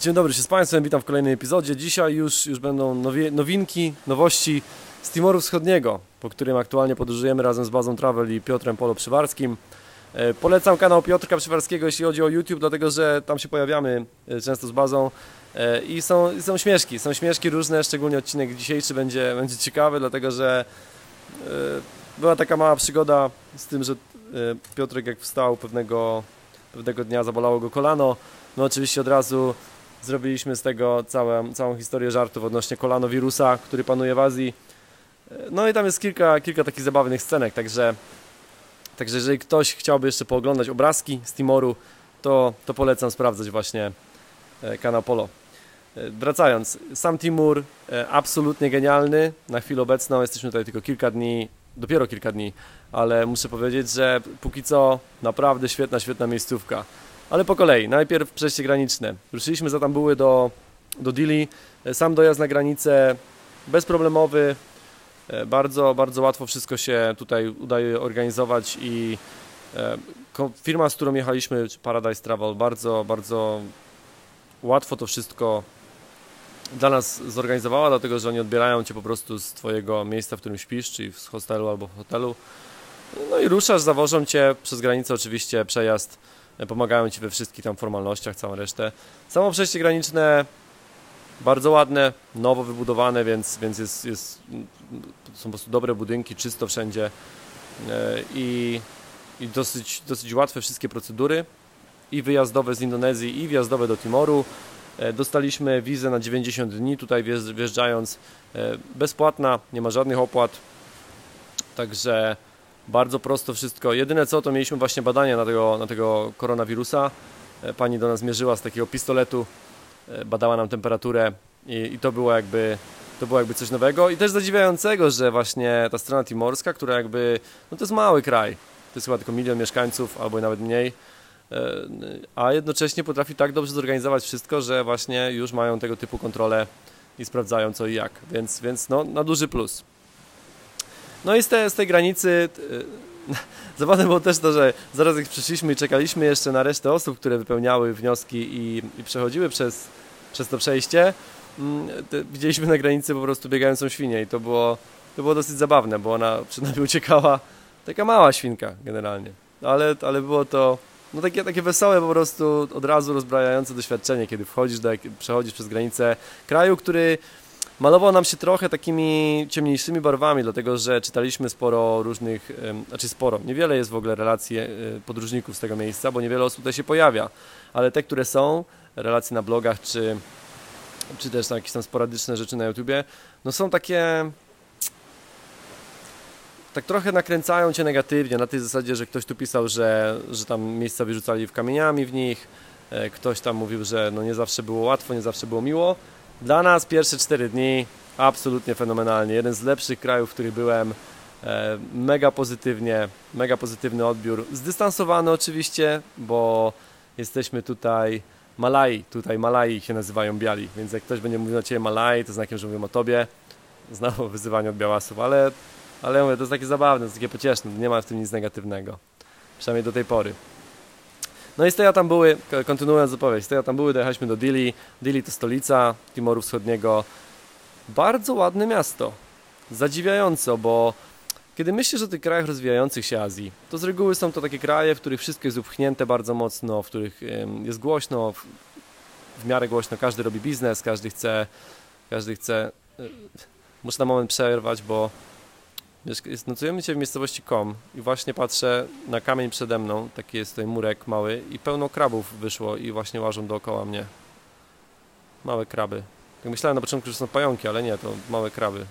Dzień dobry się z Państwem, witam w kolejnym epizodzie. Dzisiaj już, już będą nowie, nowinki, nowości z Timoru Wschodniego, po którym aktualnie podróżujemy razem z Bazą Travel i Piotrem Polo Przywarskim. E, polecam kanał Piotrka Przywarskiego, jeśli chodzi o YouTube, dlatego że tam się pojawiamy e, często z bazą e, i są, są śmieszki, są śmieszki różne, szczególnie odcinek dzisiejszy będzie, będzie ciekawy, dlatego że była taka mała przygoda z tym, że Piotrek jak wstał pewnego, pewnego dnia zabolało go kolano, no oczywiście od razu zrobiliśmy z tego całą, całą historię żartów odnośnie kolanowirusa, który panuje w Azji. No i tam jest kilka, kilka takich zabawnych scenek, także, także jeżeli ktoś chciałby jeszcze pooglądać obrazki z Timoru, to, to polecam sprawdzać właśnie e, kanał Polo. E, wracając, sam Timur e, absolutnie genialny. Na chwilę obecną jesteśmy tutaj tylko kilka dni, dopiero kilka dni, ale muszę powiedzieć, że póki co naprawdę świetna, świetna miejscówka. Ale po kolei, najpierw przejście graniczne. Ruszyliśmy za Tambuły do, do Dili. Sam dojazd na granicę bezproblemowy. E, bardzo, bardzo łatwo wszystko się tutaj udaje organizować i e, firma, z którą jechaliśmy, Paradise Travel, bardzo, bardzo łatwo to wszystko dla nas zorganizowała, dlatego że oni odbierają Cię po prostu z Twojego miejsca, w którym śpisz, czyli z hostelu albo w hotelu. No i ruszasz, zawożą Cię przez granicę oczywiście przejazd pomagają Ci we wszystkich tam formalnościach, całą resztę. Samo przejście graniczne bardzo ładne, nowo wybudowane, więc, więc jest, jest, są po prostu dobre budynki, czysto wszędzie e, i, i dosyć, dosyć łatwe wszystkie procedury i wyjazdowe z Indonezji i wjazdowe do Timoru. E, dostaliśmy wizę na 90 dni, tutaj wjeżdżając e, bezpłatna, nie ma żadnych opłat, także bardzo prosto wszystko. Jedyne co, to mieliśmy właśnie badania na tego, na tego koronawirusa. E, pani do nas mierzyła z takiego pistoletu, e, badała nam temperaturę i, i to było jakby to było jakby coś nowego i też zadziwiającego, że właśnie ta strona timorska, która jakby, no to jest mały kraj, to jest chyba tylko milion mieszkańców albo nawet mniej, e, a jednocześnie potrafi tak dobrze zorganizować wszystko, że właśnie już mają tego typu kontrolę i sprawdzają co i jak, więc, więc no, na duży plus. No i z, te, z tej granicy e, zabawne było też to, że zaraz jak przyszliśmy i czekaliśmy jeszcze na resztę osób, które wypełniały wnioski i, i przechodziły przez, przez to przejście, mm, widzieliśmy na granicy po prostu biegającą świnię i to było, to było dosyć zabawne, bo ona przed nami uciekała, taka mała świnka generalnie, ale, ale było to no takie, takie wesołe po prostu od razu rozbrajające doświadczenie, kiedy wchodzisz do, przechodzisz przez granicę kraju, który malował nam się trochę takimi ciemniejszymi barwami, dlatego że czytaliśmy sporo różnych, znaczy sporo, niewiele jest w ogóle relacji e, podróżników z tego miejsca, bo niewiele osób tutaj się pojawia, ale te, które są, relacje na blogach, czy, czy też jakieś tam sporadyczne rzeczy na YouTubie, no są takie tak trochę nakręcają cię negatywnie, na tej zasadzie, że ktoś tu pisał, że, że tam miejsca wyrzucali w kamieniami w nich, e, ktoś tam mówił, że no nie zawsze było łatwo, nie zawsze było miło, dla nas pierwsze 4 dni absolutnie fenomenalnie. Jeden z lepszych krajów, w których byłem. E, mega pozytywnie, mega pozytywny odbiór. Zdystansowany oczywiście, bo jesteśmy tutaj Malai, tutaj Malai się nazywają biali, więc jak ktoś będzie mówił na Ciebie Malai, to znakiem, że mówią o Tobie. Znowu wyzywanie od białasów, ale, ale mówię, to jest takie zabawne, to jest takie pocieszne, nie ma w tym nic negatywnego. Przynajmniej do tej pory. No i z tej tam były, kontynuując opowieść, z tej tam były, dojechaliśmy do Dili. Dili to stolica Timoru Wschodniego. Bardzo ładne miasto. Zadziwiająco, bo kiedy myślisz o tych krajach rozwijających się Azji, to z reguły są to takie kraje, w których wszystko jest upchnięte bardzo mocno, w których jest głośno, w miarę głośno, każdy robi biznes, każdy chce, każdy chce... E, muszę na moment przerwać, bo Nocujemy się w miejscowości Kom i właśnie patrzę na kamień przede mną, taki jest tutaj murek mały i pełno krabów wyszło i właśnie łażą dookoła mnie. Małe kraby. Jak myślałem na początku, że są pająki, ale nie, to małe kraby.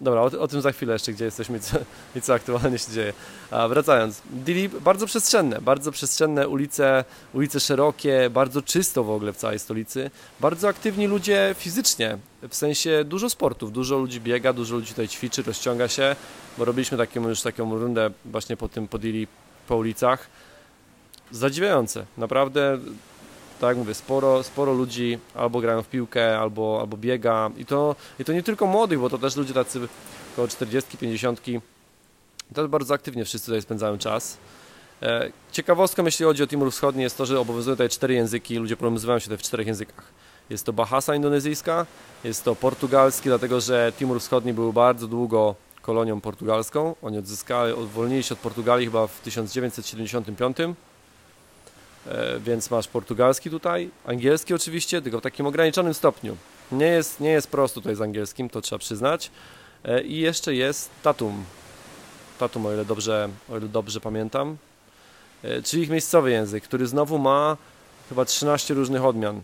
Dobra, o, o, tym za chwilę jeszcze, gdzie jesteśmy i co, i co aktualnie się dzieje. A wracając, Dili bardzo przestrzenne, bardzo przestrzenne ulice, ulice szerokie, bardzo czysto w ogóle w całej stolicy, bardzo aktywni ludzie fizycznie, w sensie dużo sportów, dużo ludzi biega, dużo ludzi tutaj ćwiczy, rozciąga się, bo robiliśmy taką już taką rundę właśnie po tym, po Dili, po ulicach. Zadziwiające, naprawdę tak mówię, sporo, sporo ludzi albo grają w piłkę, albo, albo biega i to, i to nie tylko młodych, bo to też ludzie tacy około 40, 50 to bardzo aktywnie wszyscy tutaj spędzają czas. E, ciekawostką, jeśli chodzi o Timur Wschodni, jest to, że obowiązują tutaj cztery języki, ludzie porozumiewają się tutaj w czterech językach. Jest to Bahasa indonezyjska, jest to portugalski, dlatego że Timur Wschodni był bardzo długo kolonią portugalską. Oni odzyskali, odwolnili się od Portugalii chyba w 1975, e, więc masz portugalski tutaj, angielski oczywiście, tylko w takim ograniczonym stopniu. Nie jest, nie jest prosto tutaj z angielskim, to trzeba przyznać. E, I jeszcze jest Tatum. Tatum, o ile dobrze, o ile dobrze pamiętam. E, czyli ich miejscowy język, który znowu ma chyba 13 różnych odmian.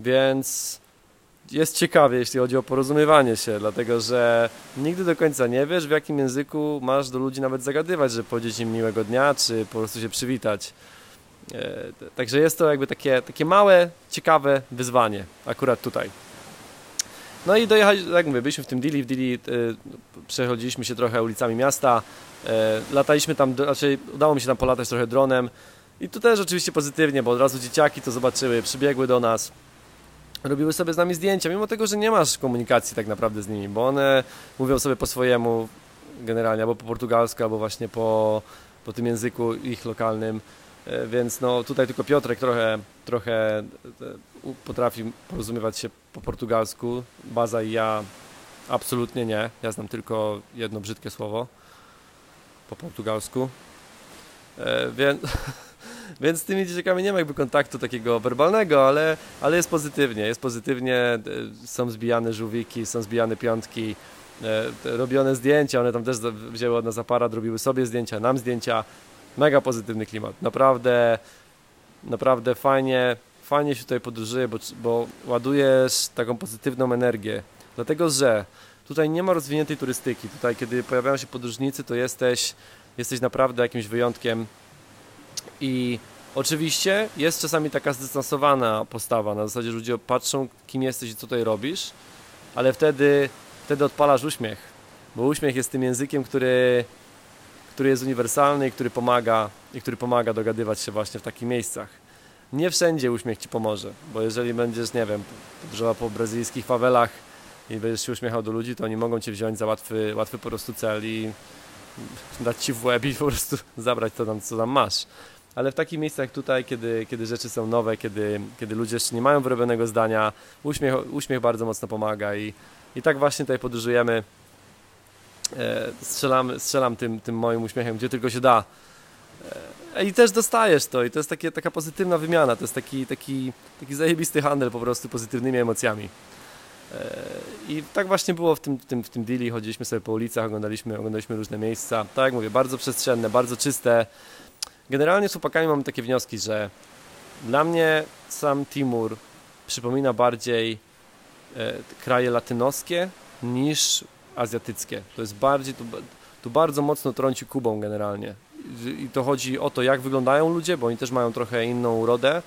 Więc jest ciekawie, jeśli chodzi o porozumiewanie się, dlatego że nigdy do końca nie wiesz, w jakim języku masz do ludzi nawet zagadywać, żeby powiedzieć im miłego dnia, czy po prostu się przywitać. E, także jest to jakby takie, takie małe, ciekawe wyzwanie akurat tutaj. No i dojechać, jak mówię, byliśmy w tym Dili, w Dili e, przechodziliśmy się trochę ulicami miasta, e, lataliśmy tam, znaczy udało mi się tam polatać trochę dronem i tu też oczywiście pozytywnie, bo od razu dzieciaki to zobaczyły, przybiegły do nas, robiły sobie z nami zdjęcia, mimo tego, że nie masz komunikacji tak naprawdę z nimi, bo one mówią sobie po swojemu generalnie, albo po portugalsku, albo właśnie po, po tym języku ich lokalnym, więc no tutaj tylko Piotrek trochę, trochę e, potrafi porozumiewać się po portugalsku, Baza i ja absolutnie nie, ja znam tylko jedno brzydkie słowo po portugalsku, e, więc Więc z tymi dzieciakami nie ma jakby kontaktu takiego werbalnego, ale, ale jest pozytywnie, jest pozytywnie, e, są zbijane żółwiki, są zbijane piątki, e, robione zdjęcia, one tam też wzięły od nas aparat, robiły sobie zdjęcia, nam zdjęcia, mega pozytywny klimat, naprawdę, naprawdę fajnie, fajnie się tutaj podróżuje, bo, bo ładujesz taką pozytywną energię, dlatego że tutaj nie ma rozwiniętej turystyki, tutaj kiedy pojawiają się podróżnicy, to jesteś, jesteś naprawdę jakimś wyjątkiem, i oczywiście jest czasami taka zdystansowana postawa, na zasadzie, że ludzie patrzą, kim jesteś i co tutaj robisz, ale wtedy, wtedy odpalasz uśmiech, bo uśmiech jest tym językiem, który, który jest uniwersalny i który pomaga, i który pomaga dogadywać się właśnie w takich miejscach. Nie wszędzie uśmiech Ci pomoże, bo jeżeli będziesz, nie wiem, podróżował po brazylijskich fawelach i będziesz się uśmiechał do ludzi, to oni mogą Cię wziąć za łatwy, łatwy po prostu cel i dać Ci w łeb i po prostu zabrać to tam, co tam masz ale w takich miejscach tutaj, kiedy, kiedy rzeczy są nowe, kiedy, kiedy ludzie jeszcze nie mają wyrobionego zdania, uśmiech, uśmiech bardzo mocno pomaga i, i tak właśnie tutaj podróżujemy. E, strzelam, strzelam tym, tym moim uśmiechem, gdzie tylko się da. E, I też dostajesz to i to jest takie, taka pozytywna wymiana, to jest taki, taki, taki zajebisty handel po prostu pozytywnymi emocjami. E, I tak właśnie było w tym, w tym, w tym deali, chodziliśmy sobie po ulicach, oglądaliśmy, oglądaliśmy różne miejsca. Tak jak mówię, bardzo przestrzenne, bardzo czyste, Generalnie z chłopakami mamy takie wnioski, że dla mnie sam Timur przypomina bardziej kraje latynoskie niż azjatyckie. To jest bardziej, tu, bardzo mocno trąci Kubą generalnie. I to chodzi o to, jak wyglądają ludzie, bo oni też mają trochę inną urodę,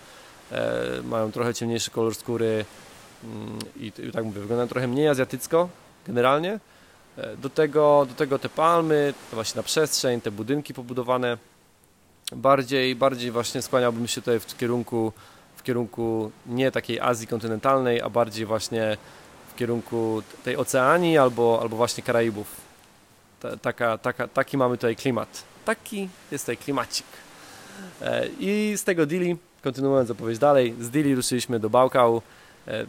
e, mają trochę ciemniejszy kolor skóry mm, i, i tak mówię, wyglądają trochę mniej azjatycko generalnie. E, do tego, do tego te palmy, właśnie na przestrzeń, te budynki pobudowane bardziej, bardziej właśnie skłaniałbym się tutaj w kierunku, w kierunku nie takiej Azji kontynentalnej, a bardziej właśnie kierunku tej Oceanii albo, albo właśnie Karaibów. taka, taka, taki mamy tutaj klimat. Taki jest tutaj klimacik. E, I z tego Dili, kontynuując opowieść dalej, z Dili ruszyliśmy do Bałkału. E,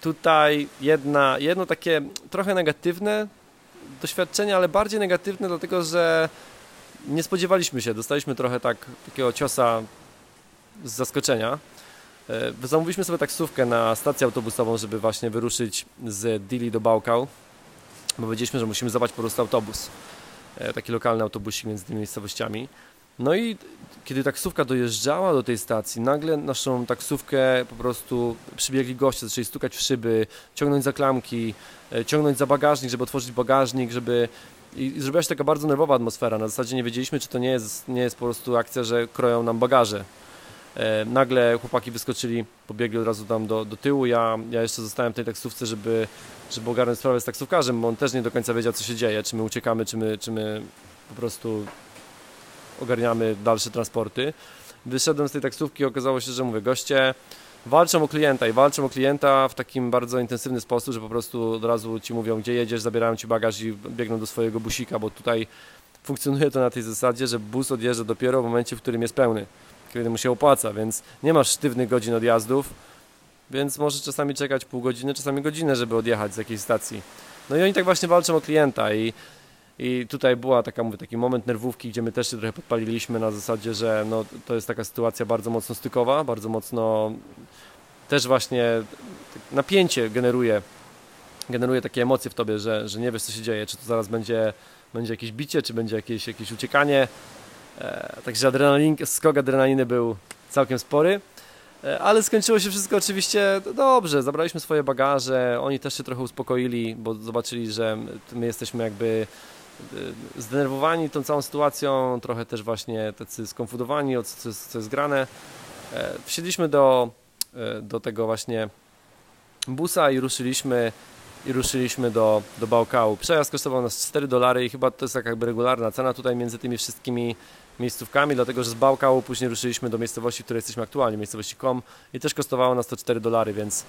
tutaj jedna, jedno takie trochę negatywne doświadczenie, ale bardziej negatywne, dlatego że nie spodziewaliśmy się, dostaliśmy trochę tak, takiego ciosa z zaskoczenia. E, zamówiliśmy sobie taksówkę na stację autobusową, żeby właśnie wyruszyć z Dili do Bałkał, bo wiedzieliśmy, że musimy zobaczyć po prostu autobus, e, taki lokalny autobusik między tymi miejscowościami. No i kiedy taksówka dojeżdżała do tej stacji, nagle naszą taksówkę po prostu przybiegli goście, zaczęli stukać w szyby, ciągnąć za klamki, e, ciągnąć za bagażnik, żeby otworzyć bagażnik, żeby i zrobiła się taka bardzo nerwowa atmosfera. Na zasadzie nie wiedzieliśmy, czy to nie jest, nie jest po prostu akcja, że kroją nam bagaże. Nagle chłopaki wyskoczyli, pobiegli od razu tam do, do tyłu. Ja, ja jeszcze zostałem w tej taksówce, żeby, żeby ogarnąć sprawę z taksówkarzem, bo on też nie do końca wiedział, co się dzieje. Czy my uciekamy, czy my, czy my po prostu ogarniamy dalsze transporty. Wyszedłem z tej taksówki i okazało się, że mówię, goście walczą o klienta i walczą o klienta w takim bardzo intensywny sposób, że po prostu od razu ci mówią, gdzie jedziesz, zabierają ci bagaż i biegną do swojego busika, bo tutaj funkcjonuje to na tej zasadzie, że bus odjeżdża dopiero w momencie, w którym jest pełny, kiedy mu się opłaca, więc nie masz sztywnych godzin odjazdów, więc może czasami czekać pół godziny, czasami godzinę, żeby odjechać z jakiejś stacji. No i oni tak właśnie walczą o klienta i, i tutaj była taka, mówię, taki moment nerwówki, gdzie my też się trochę podpaliliśmy na zasadzie, że no, to jest taka sytuacja bardzo mocno stykowa, bardzo mocno też właśnie napięcie generuje, generuje takie emocje w tobie, że, że nie wiesz co się dzieje, czy to zaraz będzie, będzie jakieś bicie, czy będzie jakieś, jakieś uciekanie. E, także adrenalin, skok adrenaliny był całkiem spory. E, ale skończyło się wszystko oczywiście dobrze. Zabraliśmy swoje bagaże, oni też się trochę uspokoili, bo zobaczyli, że my jesteśmy jakby e, zdenerwowani tą całą sytuacją, trochę też właśnie tacy skonfudowani o co, co jest grane. Wsiedliśmy do, do tego właśnie busa i ruszyliśmy i ruszyliśmy do, do Bałkału. Przejazd kosztował nas 4 dolary i chyba to jest tak jakby regularna cena tutaj między tymi wszystkimi miejscówkami, dlatego że z Bałkału później ruszyliśmy do miejscowości, w której jesteśmy aktualnie, miejscowości Kom i też kosztowało nas to 4 dolary, więc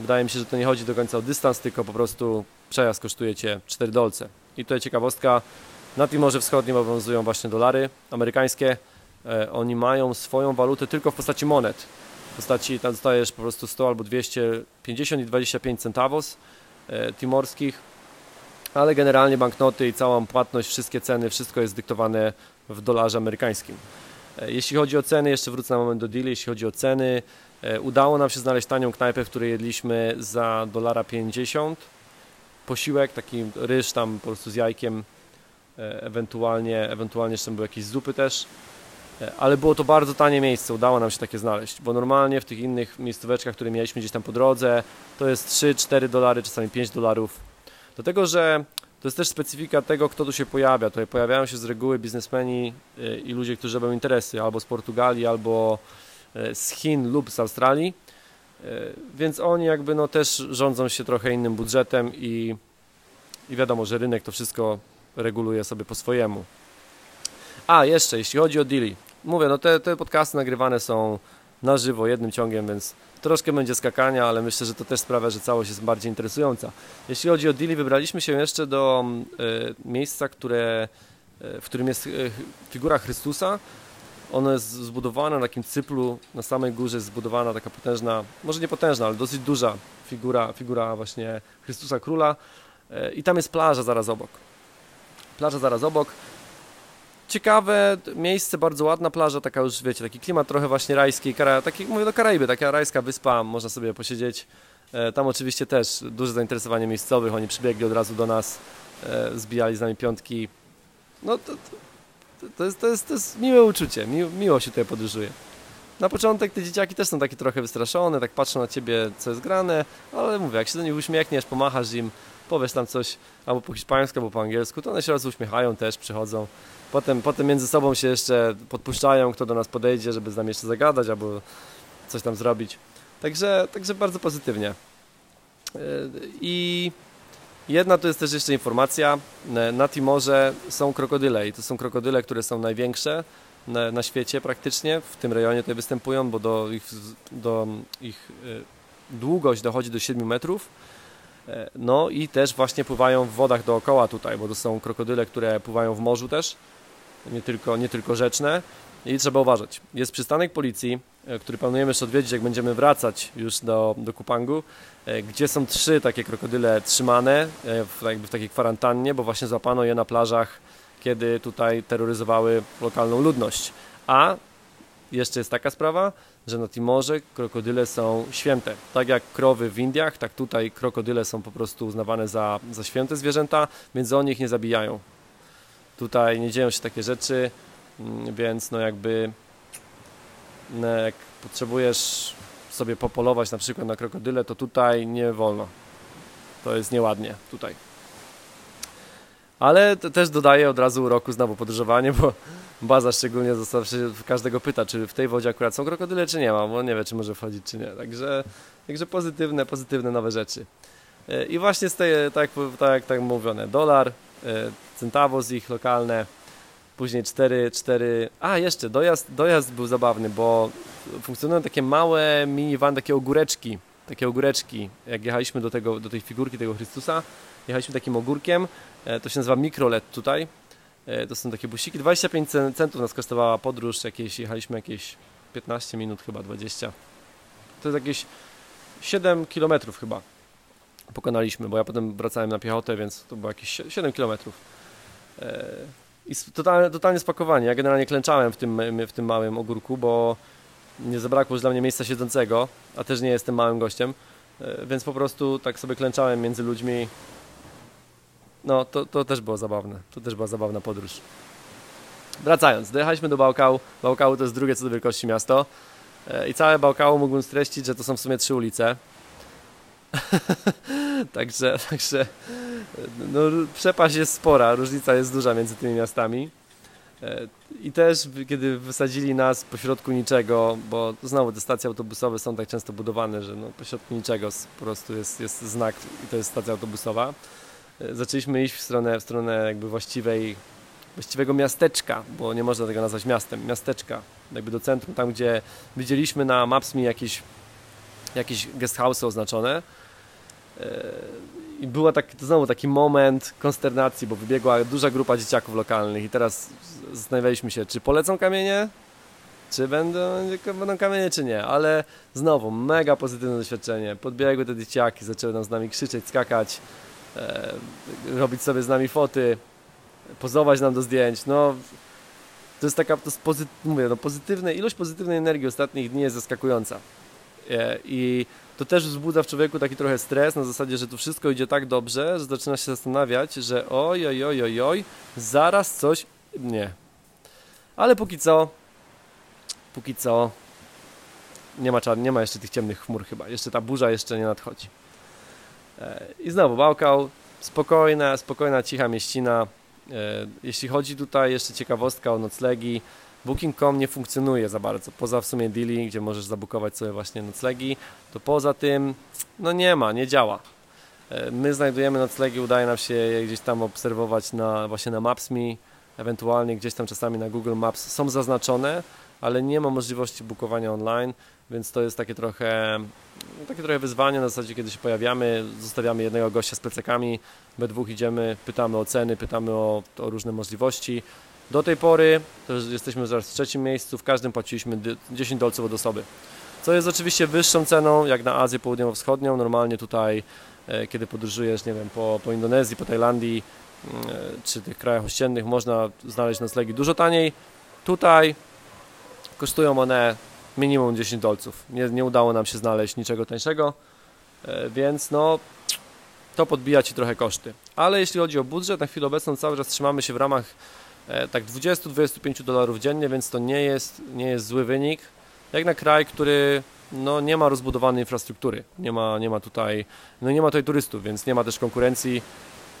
wydaje mi się, że to nie chodzi do końca o dystans, tylko po prostu przejazd kosztuje Cię 4 dolce. I tutaj ciekawostka, na Timorze Wschodnim obowiązują właśnie dolary amerykańskie, e, oni mają swoją walutę tylko w postaci monet, w postaci, tam dostajesz po prostu 100 albo 250 i 25 centavos timorskich, ale generalnie banknoty i całą płatność, wszystkie ceny, wszystko jest dyktowane w dolarze amerykańskim. E, jeśli chodzi o ceny, jeszcze wrócę na moment do deal, jeśli chodzi o ceny, e, udało nam się znaleźć tanią knajpę, w której jedliśmy za dolara 50. Posiłek, taki ryż tam po prostu z jajkiem, e, ewentualnie, ewentualnie jeszcze były jakieś zupy też. Ale było to bardzo tanie miejsce, udało nam się takie znaleźć, bo normalnie w tych innych miejscóweczkach, które mieliśmy gdzieś tam po drodze, to jest 3-4 dolary, czasami 5 dolarów. Dlatego, że to jest też specyfika tego, kto tu się pojawia. Tutaj pojawiają się z reguły biznesmeni y, i ludzie, którzy robią interesy albo z Portugalii, albo y, z Chin lub z Australii. Więc oni jakby no też rządzą się trochę innym budżetem i, i wiadomo, że rynek to wszystko reguluje sobie po swojemu. A, jeszcze, jeśli chodzi o deali. Mówię, no te, te podcasty nagrywane są na żywo, jednym ciągiem, więc troszkę będzie skakania, ale myślę, że to też sprawia, że całość jest bardziej interesująca. Jeśli chodzi o deali, wybraliśmy się jeszcze do y, miejsca, które, y, w którym jest y, figura Chrystusa. Ono jest zbudowane na takim cyplu, na samej górze jest zbudowana taka potężna, może nie potężna, ale dosyć duża figura, figura właśnie Chrystusa Króla i tam jest plaża zaraz obok. Plaża zaraz obok, ciekawe miejsce, bardzo ładna plaża, taka już wiecie, taki klimat trochę właśnie rajski, kara, taki, mówię do Karaiby, taka rajska wyspa, można sobie posiedzieć. E, tam oczywiście też duże zainteresowanie miejscowych, oni przybiegli od razu do nas, e, zbijali z nami piątki. No to, to, to, jest, to, jest, to jest miłe uczucie, miło, miło się tutaj podróżuje. Na początek te dzieciaki też są takie trochę wystraszone, tak patrzą na ciebie, co jest grane, ale mówię, jak się do nich uśmiechniesz, pomachasz im, powiesz tam coś albo po hiszpańsku, albo po angielsku, to one się raz uśmiechają też, przychodzą. Potem, potem między sobą się jeszcze podpuszczają, kto do nas podejdzie, żeby z nami jeszcze zagadać albo coś tam zrobić. Także, także bardzo pozytywnie. Yy, I jedna to jest też jeszcze informacja. Na Timorze są krokodyle i to są krokodyle, które są największe na, na świecie praktycznie. W tym rejonie tutaj występują, bo do ich, do ich yy, długość dochodzi do 7 metrów. Yy, no i też właśnie pływają w wodach dookoła tutaj, bo to są krokodyle, które pływają w morzu też nie tylko, nie tylko rzeczne i trzeba uważać. Jest przystanek policji, e, który planujemy jeszcze odwiedzić, jak będziemy wracać już do, do Kupangu, e, gdzie są trzy takie krokodyle trzymane e, w, jakby w takiej kwarantannie, bo właśnie złapano je na plażach, kiedy tutaj terroryzowały lokalną ludność. A jeszcze jest taka sprawa, że na Timorze krokodyle są święte. Tak jak krowy w Indiach, tak tutaj krokodyle są po prostu uznawane za, za święte zwierzęta, więc oni ich nie zabijają. Tutaj nie dzieją się takie rzeczy, mm, więc no jakby no jak potrzebujesz sobie popolować na przykład na krokodyle, to tutaj nie wolno. To jest nieładnie tutaj. Ale też dodaję od razu roku znowu podróżowanie, bo baza szczególnie zawsze każdego pyta, czy w tej wodzie akurat są krokodyle, czy nie ma, bo nie wie, czy może wchodzić, czy nie. Także, także pozytywne, pozytywne nowe rzeczy. E, I właśnie z tej, tak, tak tak mówione, dolar, e, centavos ich lokalne, później 4, 4, a jeszcze dojazd, dojazd był zabawny, bo funkcjonują takie małe minivan, takie ogóreczki, takie ogóreczki, jak jechaliśmy do, tego, do tej figurki tego Chrystusa, jechaliśmy takim ogórkiem, e, to się nazywa mikrolet tutaj, E, to są takie busiki. 25 centów nas kosztowała podróż, jakieś, jechaliśmy jakieś 15 minut chyba, 20. To jest jakieś 7 kilometrów chyba pokonaliśmy, bo ja potem wracałem na piechotę, więc to było jakieś 7 kilometrów. E, I totalnie, totalnie spakowanie. Ja generalnie klęczałem w tym, w tym małym ogórku, bo nie zabrakło już dla mnie miejsca siedzącego, a też nie jestem małym gościem, więc po prostu tak sobie klęczałem między ludźmi. No, to, to też było zabawne. To też była zabawna podróż. Wracając, dojechaliśmy do Bałkału. Bałkału to jest drugie co do wielkości miasto. E, I całe Bałkału mógłbym streścić, że to są w sumie trzy ulice. także, także no, przepaść jest spora, różnica jest duża między tymi miastami. E, I też, kiedy wysadzili nas pośrodku niczego, bo znowu te stacje autobusowe są tak często budowane, że no, pośrodku niczego po prostu jest, jest znak i to jest stacja autobusowa. E, zaczęliśmy iść w stronę, w stronę jakby właściwej, właściwego miasteczka, bo nie można tego nazwać miastem, miasteczka, jakby do centrum, tam gdzie widzieliśmy na Maps.me jakieś, jakieś guest house oznaczone, i była tak, znowu taki moment konsternacji, bo wybiegła duża grupa dzieciaków lokalnych i teraz zastanawialiśmy się, czy polecą kamienie, czy będą, będą kamienie, czy nie, ale znowu mega pozytywne doświadczenie. Podbiegły te dzieciaki, zaczęły nam z nami krzyczeć, skakać, e, robić sobie z nami foty, pozować nam do zdjęć. No, to jest taka, to jest pozy, mówię, no, pozytywne, ilość pozytywnej energii ostatnich dni jest zaskakująca. E, I to też wzbudza w człowieku taki trochę stres na zasadzie, że tu wszystko idzie tak dobrze, że zaczyna się zastanawiać, że oj, oj, oj, oj, oj zaraz coś... Nie. Ale póki co, póki co nie ma, czar- nie ma jeszcze tych ciemnych chmur chyba. Jeszcze ta burza jeszcze nie nadchodzi. E, I znowu Bałkał, spokojna, spokojna, cicha mieścina. E, jeśli chodzi tutaj jeszcze ciekawostka o noclegi, Booking.com nie funkcjonuje za bardzo, poza w sumie Dili, gdzie możesz zabukować sobie właśnie noclegi, to poza tym no nie ma, nie działa. E, my znajdujemy noclegi, udaje nam się je gdzieś tam obserwować na, właśnie na Maps.me, ewentualnie gdzieś tam czasami na Google Maps są zaznaczone, ale nie ma możliwości bukowania online, więc to jest takie trochę, takie trochę wyzwanie na zasadzie, kiedy się pojawiamy, zostawiamy jednego gościa z plecakami, we dwóch idziemy, pytamy o ceny, pytamy o, o różne możliwości, do tej pory, to jesteśmy zaraz w trzecim miejscu, w każdym płaciliśmy 10 dolców od osoby. Co jest oczywiście wyższą ceną jak na Azję Południowo-Wschodnią. Normalnie tutaj, e, kiedy podróżujesz, nie wiem, po, po Indonezji, po Tajlandii mm, e, czy tych krajach ościennych, można znaleźć noclegi dużo taniej. Tutaj kosztują one minimum 10 dolców. Nie, nie udało nam się znaleźć niczego tańszego, e, więc no to podbija Ci trochę koszty. Ale jeśli chodzi o budżet, na chwilę obecną cały czas trzymamy się w ramach E, tak 20-25 dolarów dziennie, więc to nie jest, nie jest zły wynik. Jak na kraj, który no, nie ma rozbudowanej infrastruktury, nie ma, nie ma tutaj, no nie ma tutaj turystów, więc nie ma też konkurencji,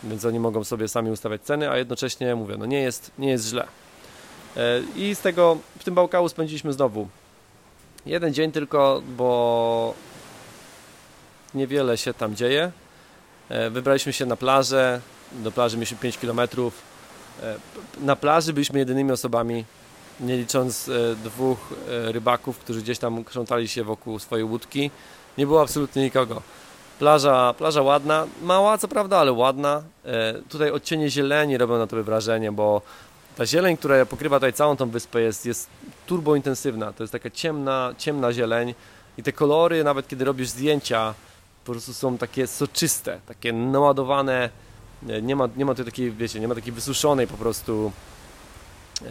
więc oni mogą sobie sami ustawiać ceny, a jednocześnie mówię, no nie jest, nie jest źle. E, I z tego, w tym Bałkału spędziliśmy znowu jeden dzień tylko, bo niewiele się tam dzieje. E, wybraliśmy się na plażę, do plaży mieliśmy 5 kilometrów, E, na plaży byliśmy jedynymi osobami, nie licząc e, dwóch rybaków, którzy gdzieś tam krzątali się wokół swojej łódki. Nie było absolutnie nikogo. Plaża, plaża ładna, mała co prawda, ale ładna. Tutaj odcienie zieleni robią na tobie wrażenie, bo ta zieleń, która pokrywa tutaj całą tą wyspę jest, jest turbo intensywna. To jest taka ciemna, ciemna zieleń i te kolory, nawet kiedy robisz zdjęcia, po prostu są takie soczyste, takie naładowane nie ma, nie ma tutaj takiej, wiecie, nie ma takiej wysuszonej po prostu e,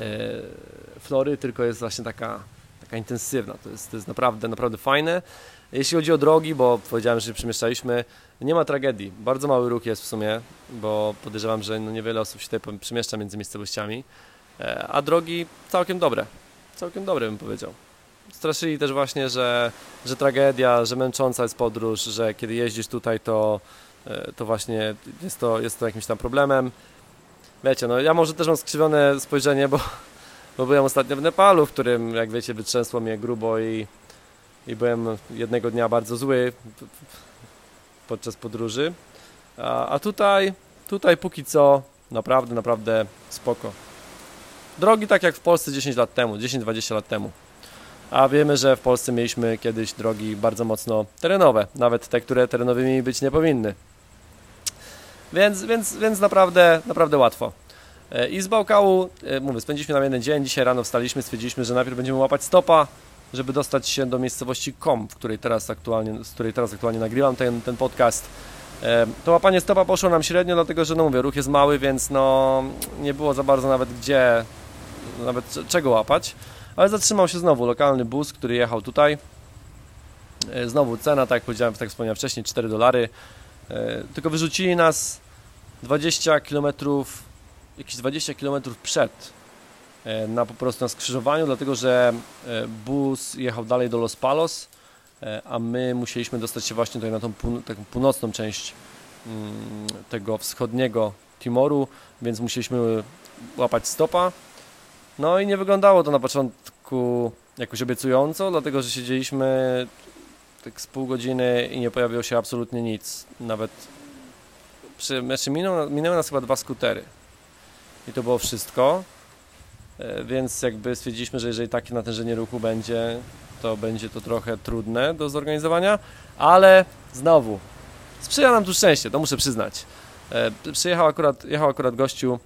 flory, tylko jest właśnie taka, taka intensywna. To jest, to jest naprawdę, naprawdę fajne. Jeśli chodzi o drogi, bo powiedziałem, że się przemieszczaliśmy, nie ma tragedii. Bardzo mały ruch jest w sumie, bo podejrzewam, że no niewiele osób się tutaj przemieszcza między miejscowościami. E, a drogi całkiem dobre. Całkiem dobre bym powiedział. Straszyli też właśnie, że, że tragedia, że męcząca jest podróż, że kiedy jeździsz tutaj, to E, to właśnie jest to, jest to jakimś tam problemem. Wiecie, no ja może też mam skrzywione spojrzenie, bo, bo byłem ostatnio w Nepalu, w którym, jak wiecie, wytrzęsło mnie grubo i, i byłem jednego dnia bardzo zły podczas podróży. A, tutaj, tutaj póki co naprawdę, naprawdę spoko. Drogi tak jak w Polsce 10 lat temu, 10-20 lat temu. A wiemy, że w Polsce mieliśmy kiedyś drogi bardzo mocno terenowe, nawet te, które terenowymi być nie powinny. Więc, więc, więc naprawdę, naprawdę łatwo. E, I z Bałkału, e, mówię, spędziliśmy tam jeden dzień, dzisiaj rano wstaliśmy, stwierdziliśmy, że najpierw będziemy łapać stopa, żeby dostać się do miejscowości Kom, w której teraz aktualnie, z której teraz aktualnie nagrywam ten, ten podcast. E, to łapanie stopa poszło nam średnio, dlatego że no mówię, ruch jest mały, więc no nie było za bardzo nawet gdzie, nawet czego łapać. Ale zatrzymał się znowu lokalny bus, który jechał tutaj. Znowu cena, tak jak powiedziałem, tak wspomniałem wcześniej, 4 dolary. Tylko wyrzucili nas 20 km, jakieś 20 km przed e, na po prostu na skrzyżowaniu, dlatego że e, bus jechał dalej do Los Palos, e, a my musieliśmy dostać się właśnie tutaj na tą taką północną część mm, tego wschodniego Timoru, więc musieliśmy łapać stopa. No i nie wyglądało to na początku jakoś obiecująco, dlatego że siedzieliśmy tak z pół godziny i nie pojawiło się absolutnie nic. Nawet przy, znaczy minęły, minęły nas chyba dwa skutery. I to było wszystko. E, więc jakby stwierdziliśmy, że jeżeli takie natężenie ruchu będzie, to będzie to trochę trudne do zorganizowania, ale znowu sprzyja nam tu szczęście, to muszę przyznać. E, przyjechał akurat, jechał akurat gościu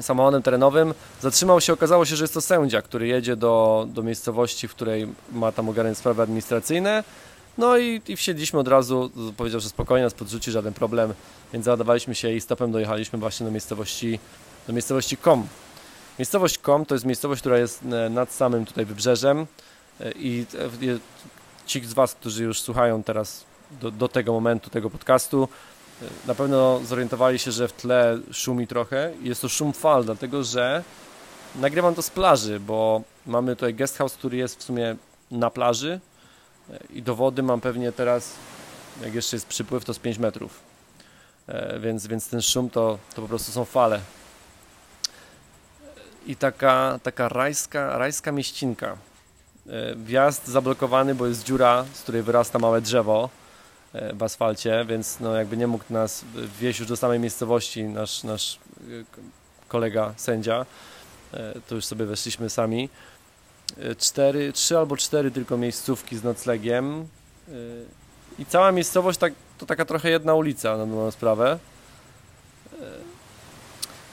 samochodem terenowym, zatrzymał się, okazało się, że jest to sędzia, który jedzie do, do miejscowości, w której ma tam ogarniać sprawy administracyjne no i, i wsiedliśmy od razu, powiedział, że spokojnie nas podrzuci, żaden problem, więc załadowaliśmy się i stopem dojechaliśmy właśnie do miejscowości, do miejscowości Kom. Miejscowość Kom to jest miejscowość, która jest e, nad samym tutaj wybrzeżem e, i e, ci z Was, którzy już słuchają teraz do, do tego momentu tego podcastu, na pewno zorientowali się, że w tle szumi trochę. Jest to szum fal, dlatego że nagrywam to z plaży, bo mamy tutaj guest house, który jest w sumie na plaży, i do wody mam pewnie teraz, jak jeszcze jest przypływ, to z 5 metrów. Więc, więc ten szum to, to po prostu są fale. I taka, taka rajska, rajska mieścinka. E, wjazd zablokowany, bo jest dziura, z której wyrasta małe drzewo e, w asfalcie, więc no jakby nie mógł nas wieść już do samej miejscowości nasz, nasz kolega sędzia. To już sobie weszliśmy sami cztery, trzy albo cztery tylko miejscówki z noclegiem i cała miejscowość tak, to taka trochę jedna ulica na dobrą sprawę.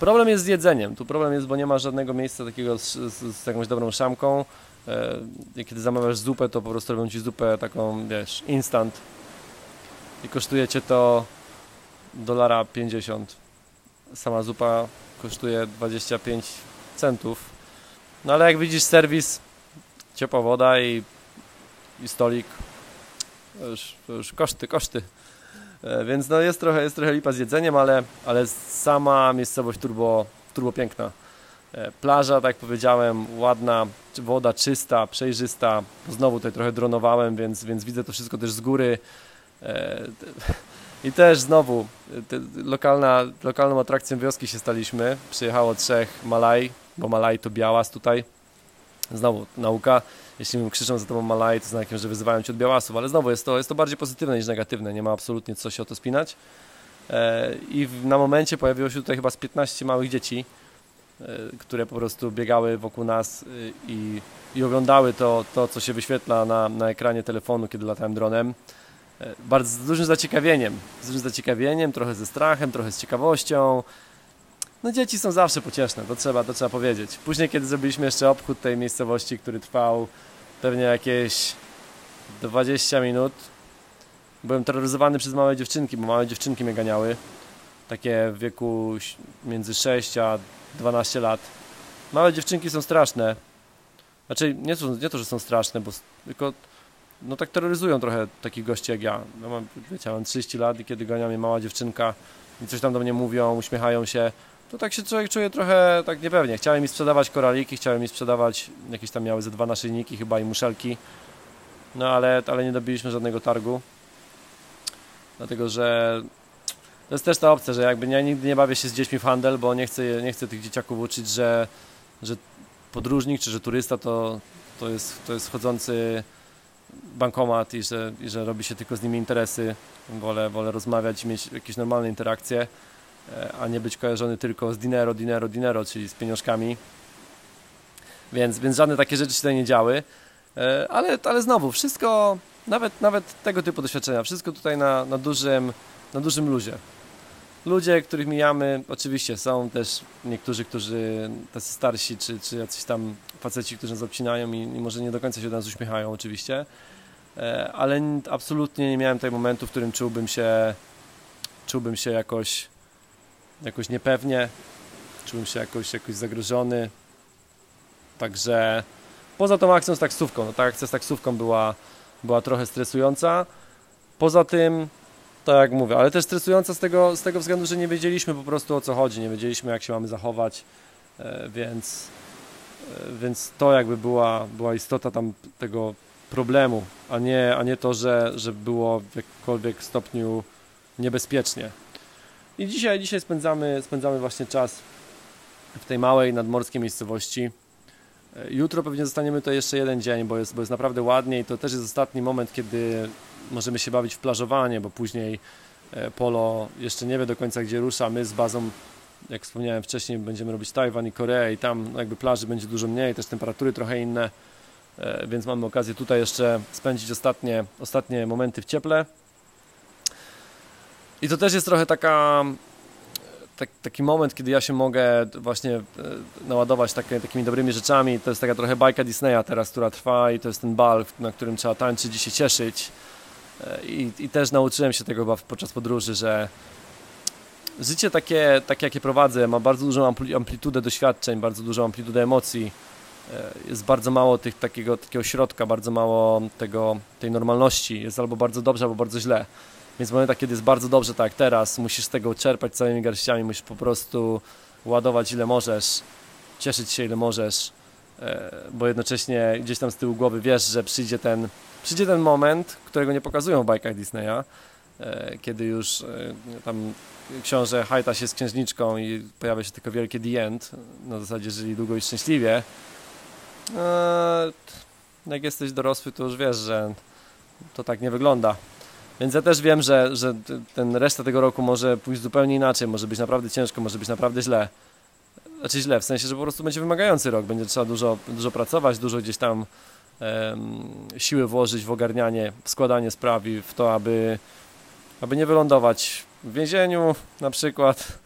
Problem jest z jedzeniem. Tu problem jest, bo nie ma żadnego miejsca takiego z, z, z jakąś dobrą szamką. Y, kiedy zamawiasz zupę, to po prostu robią ci zupę taką, wiesz, instant i kosztuje cię to dolara 50. Sama zupa kosztuje 25 centów. No ale jak widzisz serwis ciepła woda i, i stolik. To już, to już koszty, koszty. E, więc no jest trochę, jest trochę lipa z jedzeniem, ale, ale sama miejscowość turbo, turbo piękna. E, plaża, tak jak powiedziałem, ładna, woda czysta, przejrzysta. Znowu tutaj trochę dronowałem, więc, więc widzę to wszystko też z góry. E, I też znowu lokalna, lokalną atrakcją wioski się staliśmy. Przyjechało trzech Malaj, bo Malaj to białas tutaj Znowu nauka, jeśli krzyczą za tobą Malaj, to znakiem, że wyzywają cię od białasów, ale znowu jest to, jest to bardziej pozytywne niż negatywne, nie ma absolutnie co się o to spinać. E, I na momencie pojawiło się tutaj chyba z 15 małych dzieci, e, które po prostu biegały wokół nas e, i, i oglądały to, to, co się wyświetla na, na ekranie telefonu, kiedy latałem dronem. Bardzo z dużym zaciekawieniem, z dużym zaciekawieniem, trochę ze strachem, trochę z ciekawością, no dzieci są zawsze pocieszne, to trzeba, to trzeba powiedzieć. Później, kiedy zrobiliśmy jeszcze obchód tej miejscowości, który trwał pewnie jakieś 20 minut, byłem terroryzowany przez małe dziewczynki, bo małe dziewczynki mnie ganiały. Takie w wieku między 6 a 12 lat. Małe dziewczynki są straszne. Znaczy, nie to, nie to że są straszne, bo tylko no tak terroryzują trochę takich gości jak ja. No mam, wiecie, mam 30 lat i kiedy gania mnie mała dziewczynka i coś tam do mnie mówią, uśmiechają się, to tak się człowiek czuje trochę tak niepewnie. Chciałem mi sprzedawać koraliki, chciałem mi sprzedawać jakieś tam miały ze dwa naszyjniki chyba i muszelki. No ale, ale nie dobiliśmy żadnego targu. Dlatego, że to jest też ta opcja, że jakby ja nigdy nie bawię się z dziećmi w handel, bo nie chcę, nie chcę tych dzieciaków uczyć, że, że podróżnik czy że turysta to, to, jest, to jest wchodzący bankomat i że, i że robi się tylko z nimi interesy. Wolę, wolę rozmawiać i mieć jakieś normalne interakcje. E, a nie być kojarzony tylko z dinero, dinero, dinero, czyli z pieniążkami. Więc, więc żadne takie rzeczy się tutaj nie działy. E, ale, ale znowu, wszystko, nawet, nawet tego typu doświadczenia, wszystko tutaj na, na, dużym, na dużym luzie. ludzie, których mijamy, oczywiście są też niektórzy, którzy tacy starsi, czy, czy jacyś tam faceci, którzy nas obcinają i, i może nie do końca się do nas uśmiechają oczywiście, e, ale absolutnie nie miałem tego momentu, w którym czułbym się czułbym się jakoś jakoś niepewnie, czułem się jakoś, jakoś zagrożony, także poza tą akcją z taksówką, no ta akcja z taksówką była, była trochę stresująca, poza tym tak jak mówię, ale też stresująca z tego, z tego względu, że nie wiedzieliśmy po prostu o co chodzi, nie wiedzieliśmy jak się mamy zachować, e, więc, e, więc to jakby była, była istota tam tego problemu, a nie, a nie to, że, że było w jakimkolwiek stopniu niebezpiecznie. I dzisiaj, dzisiaj spędzamy, spędzamy właśnie czas w tej małej nadmorskiej miejscowości. E, jutro pewnie zostaniemy to jeszcze jeden dzień, bo jest, bo jest naprawdę ładnie i to też jest ostatni moment, kiedy możemy się bawić w plażowanie, bo później e, Polo jeszcze nie wie do końca gdzie rusza. My z bazą, jak wspomniałem wcześniej, będziemy robić Tajwan i Koreę i tam jakby plaży będzie dużo mniej, też temperatury trochę inne, e, więc mamy okazję tutaj jeszcze spędzić ostatnie, ostatnie momenty w cieple. I to też jest trochę taka tak, taki moment, kiedy ja się mogę właśnie e, naładować takie, takimi dobrymi rzeczami. To jest taka trochę bajka Disneya teraz, która trwa i to jest ten bal, na którym trzeba tańczyć i się cieszyć. E, I, i też nauczyłem się tego podczas podróży, że życie takie, takie jakie prowadzę, ma bardzo dużą amplitudę doświadczeń, bardzo dużą amplitudę emocji. E, jest bardzo mało tych, takiego, takiego środka, bardzo mało tego, tej normalności. Jest albo bardzo dobrze, albo bardzo źle. Więc w momentach, kiedy jest bardzo dobrze, tak jak teraz, musisz z tego czerpać całymi garściami, musisz po prostu ładować ile możesz, cieszyć się ile możesz, e, bo jednocześnie gdzieś tam z tyłu głowy wiesz, że przyjdzie ten, przyjdzie ten moment, którego nie pokazują w bajkach Disneya, e, kiedy już e, tam książę hajta się z księżniczką i pojawia się tylko wielkie the end, na zasadzie żyli długo i szczęśliwie. Jak jesteś dorosły, to już wiesz, że to tak nie wygląda. Więc ja też wiem, że, że ten reszta tego roku może pójść zupełnie inaczej, może być naprawdę ciężko, może być naprawdę źle. Znaczy źle, w sensie, że po prostu będzie wymagający rok, będzie trzeba dużo, dużo pracować, dużo gdzieś tam um, siły włożyć w ogarnianie, w składanie spraw i w to, aby, aby nie wylądować w więzieniu na przykład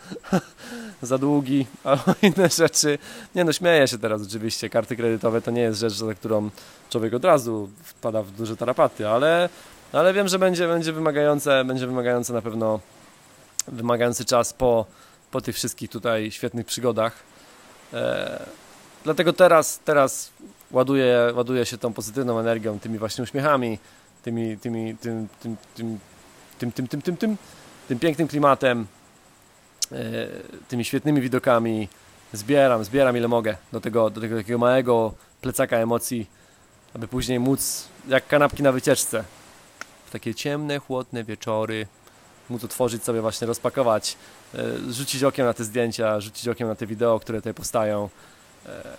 za długi albo inne rzeczy. Nie no, śmieję się teraz oczywiście, karty kredytowe to nie jest rzecz, za którą człowiek od razu wpada w duże tarapaty, ale no ale wiem, że będzie, będzie wymagające, będzie wymagające na pewno wymagający czas po, po tych wszystkich tutaj świetnych przygodach. E, dlatego teraz, teraz ładuję, ładuję się tą pozytywną energią, tymi właśnie uśmiechami, tymi, tymi, tym, tym, tym, tym, tym, tym, tym, tym, tym pięknym klimatem, e, tymi świetnymi widokami. Zbieram, zbieram ile mogę do tego, do tego takiego małego plecaka emocji, aby później móc, jak kanapki na wycieczce, takie ciemne, chłodne wieczory, móc otworzyć sobie właśnie, rozpakować, e, rzucić okiem na te zdjęcia, rzucić okiem na te wideo, które tutaj powstają e,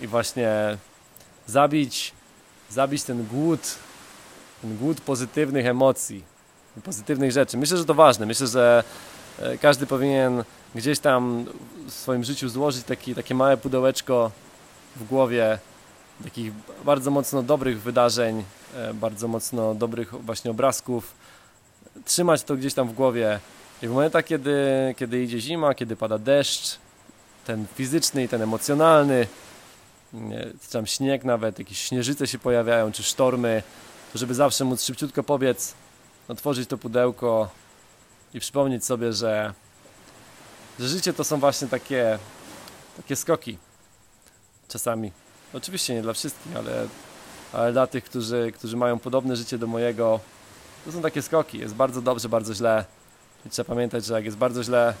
i właśnie zabić, zabić ten głód, ten głód pozytywnych emocji, pozytywnych rzeczy. Myślę, że to ważne. Myślę, że e, każdy powinien gdzieś tam w swoim życiu złożyć taki, takie małe pudełeczko w głowie takich bardzo mocno dobrych wydarzeń, bardzo mocno dobrych właśnie obrazków, trzymać to gdzieś tam w głowie. I w momentach, kiedy, kiedy idzie zima, kiedy pada deszcz, ten fizyczny i ten emocjonalny, czy tam śnieg nawet, jakieś śnieżyce się pojawiają, czy sztormy, to żeby zawsze móc szybciutko pobiec, otworzyć to pudełko i przypomnieć sobie, że, że życie to są właśnie takie, takie skoki. Czasami. Oczywiście nie dla wszystkich, ale, ale dla tych, którzy, którzy mają podobne życie do mojego, to są takie skoki. Jest bardzo dobrze, bardzo źle. I trzeba pamiętać, że jak jest bardzo źle,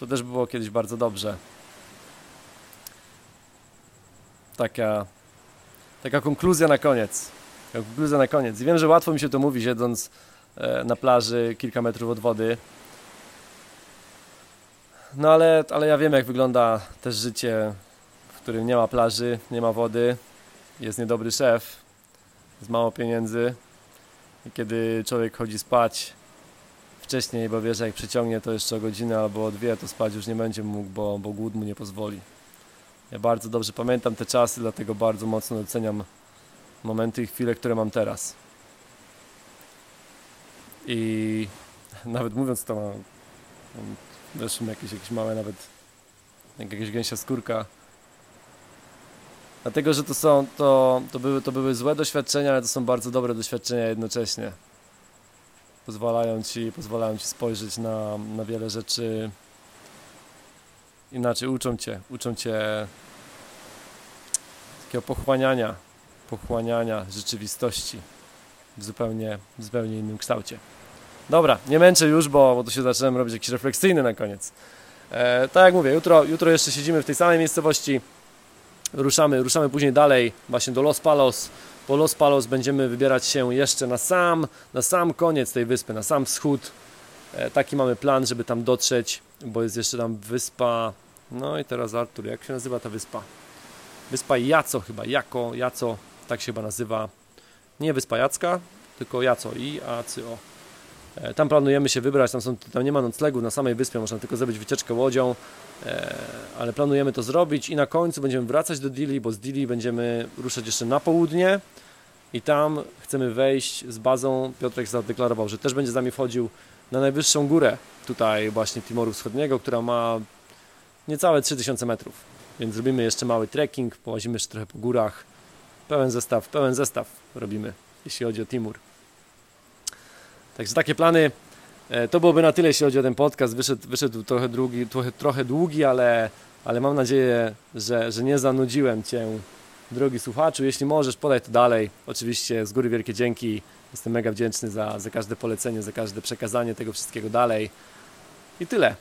to też było kiedyś bardzo dobrze. Taka, taka konkluzja na koniec. Taka konkluzja na koniec. I wiem, że łatwo mi się to mówi, siedząc e, na plaży kilka metrów od wody. No ale, ale ja wiem, jak wygląda też życie którym nie ma plaży, nie ma wody, jest niedobry szef, z mało pieniędzy i kiedy człowiek chodzi spać wcześniej, bo wie, że jak przeciągnie to jeszcze o godzinę albo dwie, to spać już nie będzie mógł, bo, bo głód mu nie pozwoli. Ja bardzo dobrze pamiętam te czasy, dlatego bardzo mocno doceniam momenty i chwile, które mam teraz. I nawet mówiąc to, Weszły mi jakieś, jakieś małe nawet, jak jakaś gęsia skórka. Dlatego, że to są, to, to, były, to były złe doświadczenia, ale to są bardzo dobre doświadczenia jednocześnie. Pozwalają ci, pozwalają ci spojrzeć na, na wiele rzeczy inaczej, uczą cię, uczą cię takiego pochłaniania, pochłaniania rzeczywistości w zupełnie, w zupełnie innym kształcie. Dobra, nie męczę już, bo, bo tu się zaczynam robić jakiś refleksyjny na koniec. E, tak jak mówię, jutro, jutro jeszcze siedzimy w tej samej miejscowości. Ruszamy, ruszamy później dalej właśnie do Los Palos. Po Los Palos będziemy wybierać się jeszcze na sam, na sam koniec tej wyspy, na sam wschód. E, taki mamy plan, żeby tam dotrzeć, bo jest jeszcze tam wyspa. No i teraz Artur, jak się nazywa ta wyspa? Wyspa Jaco chyba, Jako, Jaco, tak się chyba nazywa. Nie Wyspa Jacka, tylko Jaco i Aco. E, tam planujemy się wybrać, tam, są, tam nie ma noclegu na samej wyspie, można tylko zrobić wycieczkę łodzią, e, ale planujemy to zrobić i na końcu będziemy wracać do Dili, bo z Dili będziemy ruszać jeszcze na południe i tam chcemy wejść z bazą. Piotrek zadeklarował, że też będzie z nami wchodził na najwyższą górę tutaj właśnie Timoru Wschodniego, która ma niecałe 3000 metrów. Więc zrobimy jeszcze mały trekking, połazimy jeszcze trochę po górach. Pełen zestaw, pełen zestaw robimy, jeśli chodzi o Timur. Także takie plany. E, to byłoby na tyle, jeśli chodzi o ten podcast. Wyszedł, wyszedł trochę, długi, trochę, trochę długi, ale, ale mam nadzieję, że, że nie zanudziłem Cię, drogi słuchaczu. Jeśli możesz, podaj to dalej. Oczywiście z góry wielkie dzięki. Jestem mega wdzięczny za, za każde polecenie, za każde przekazanie tego wszystkiego dalej. I tyle.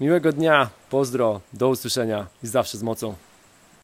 Miłego dnia, pozdro, do usłyszenia i zawsze z mocą.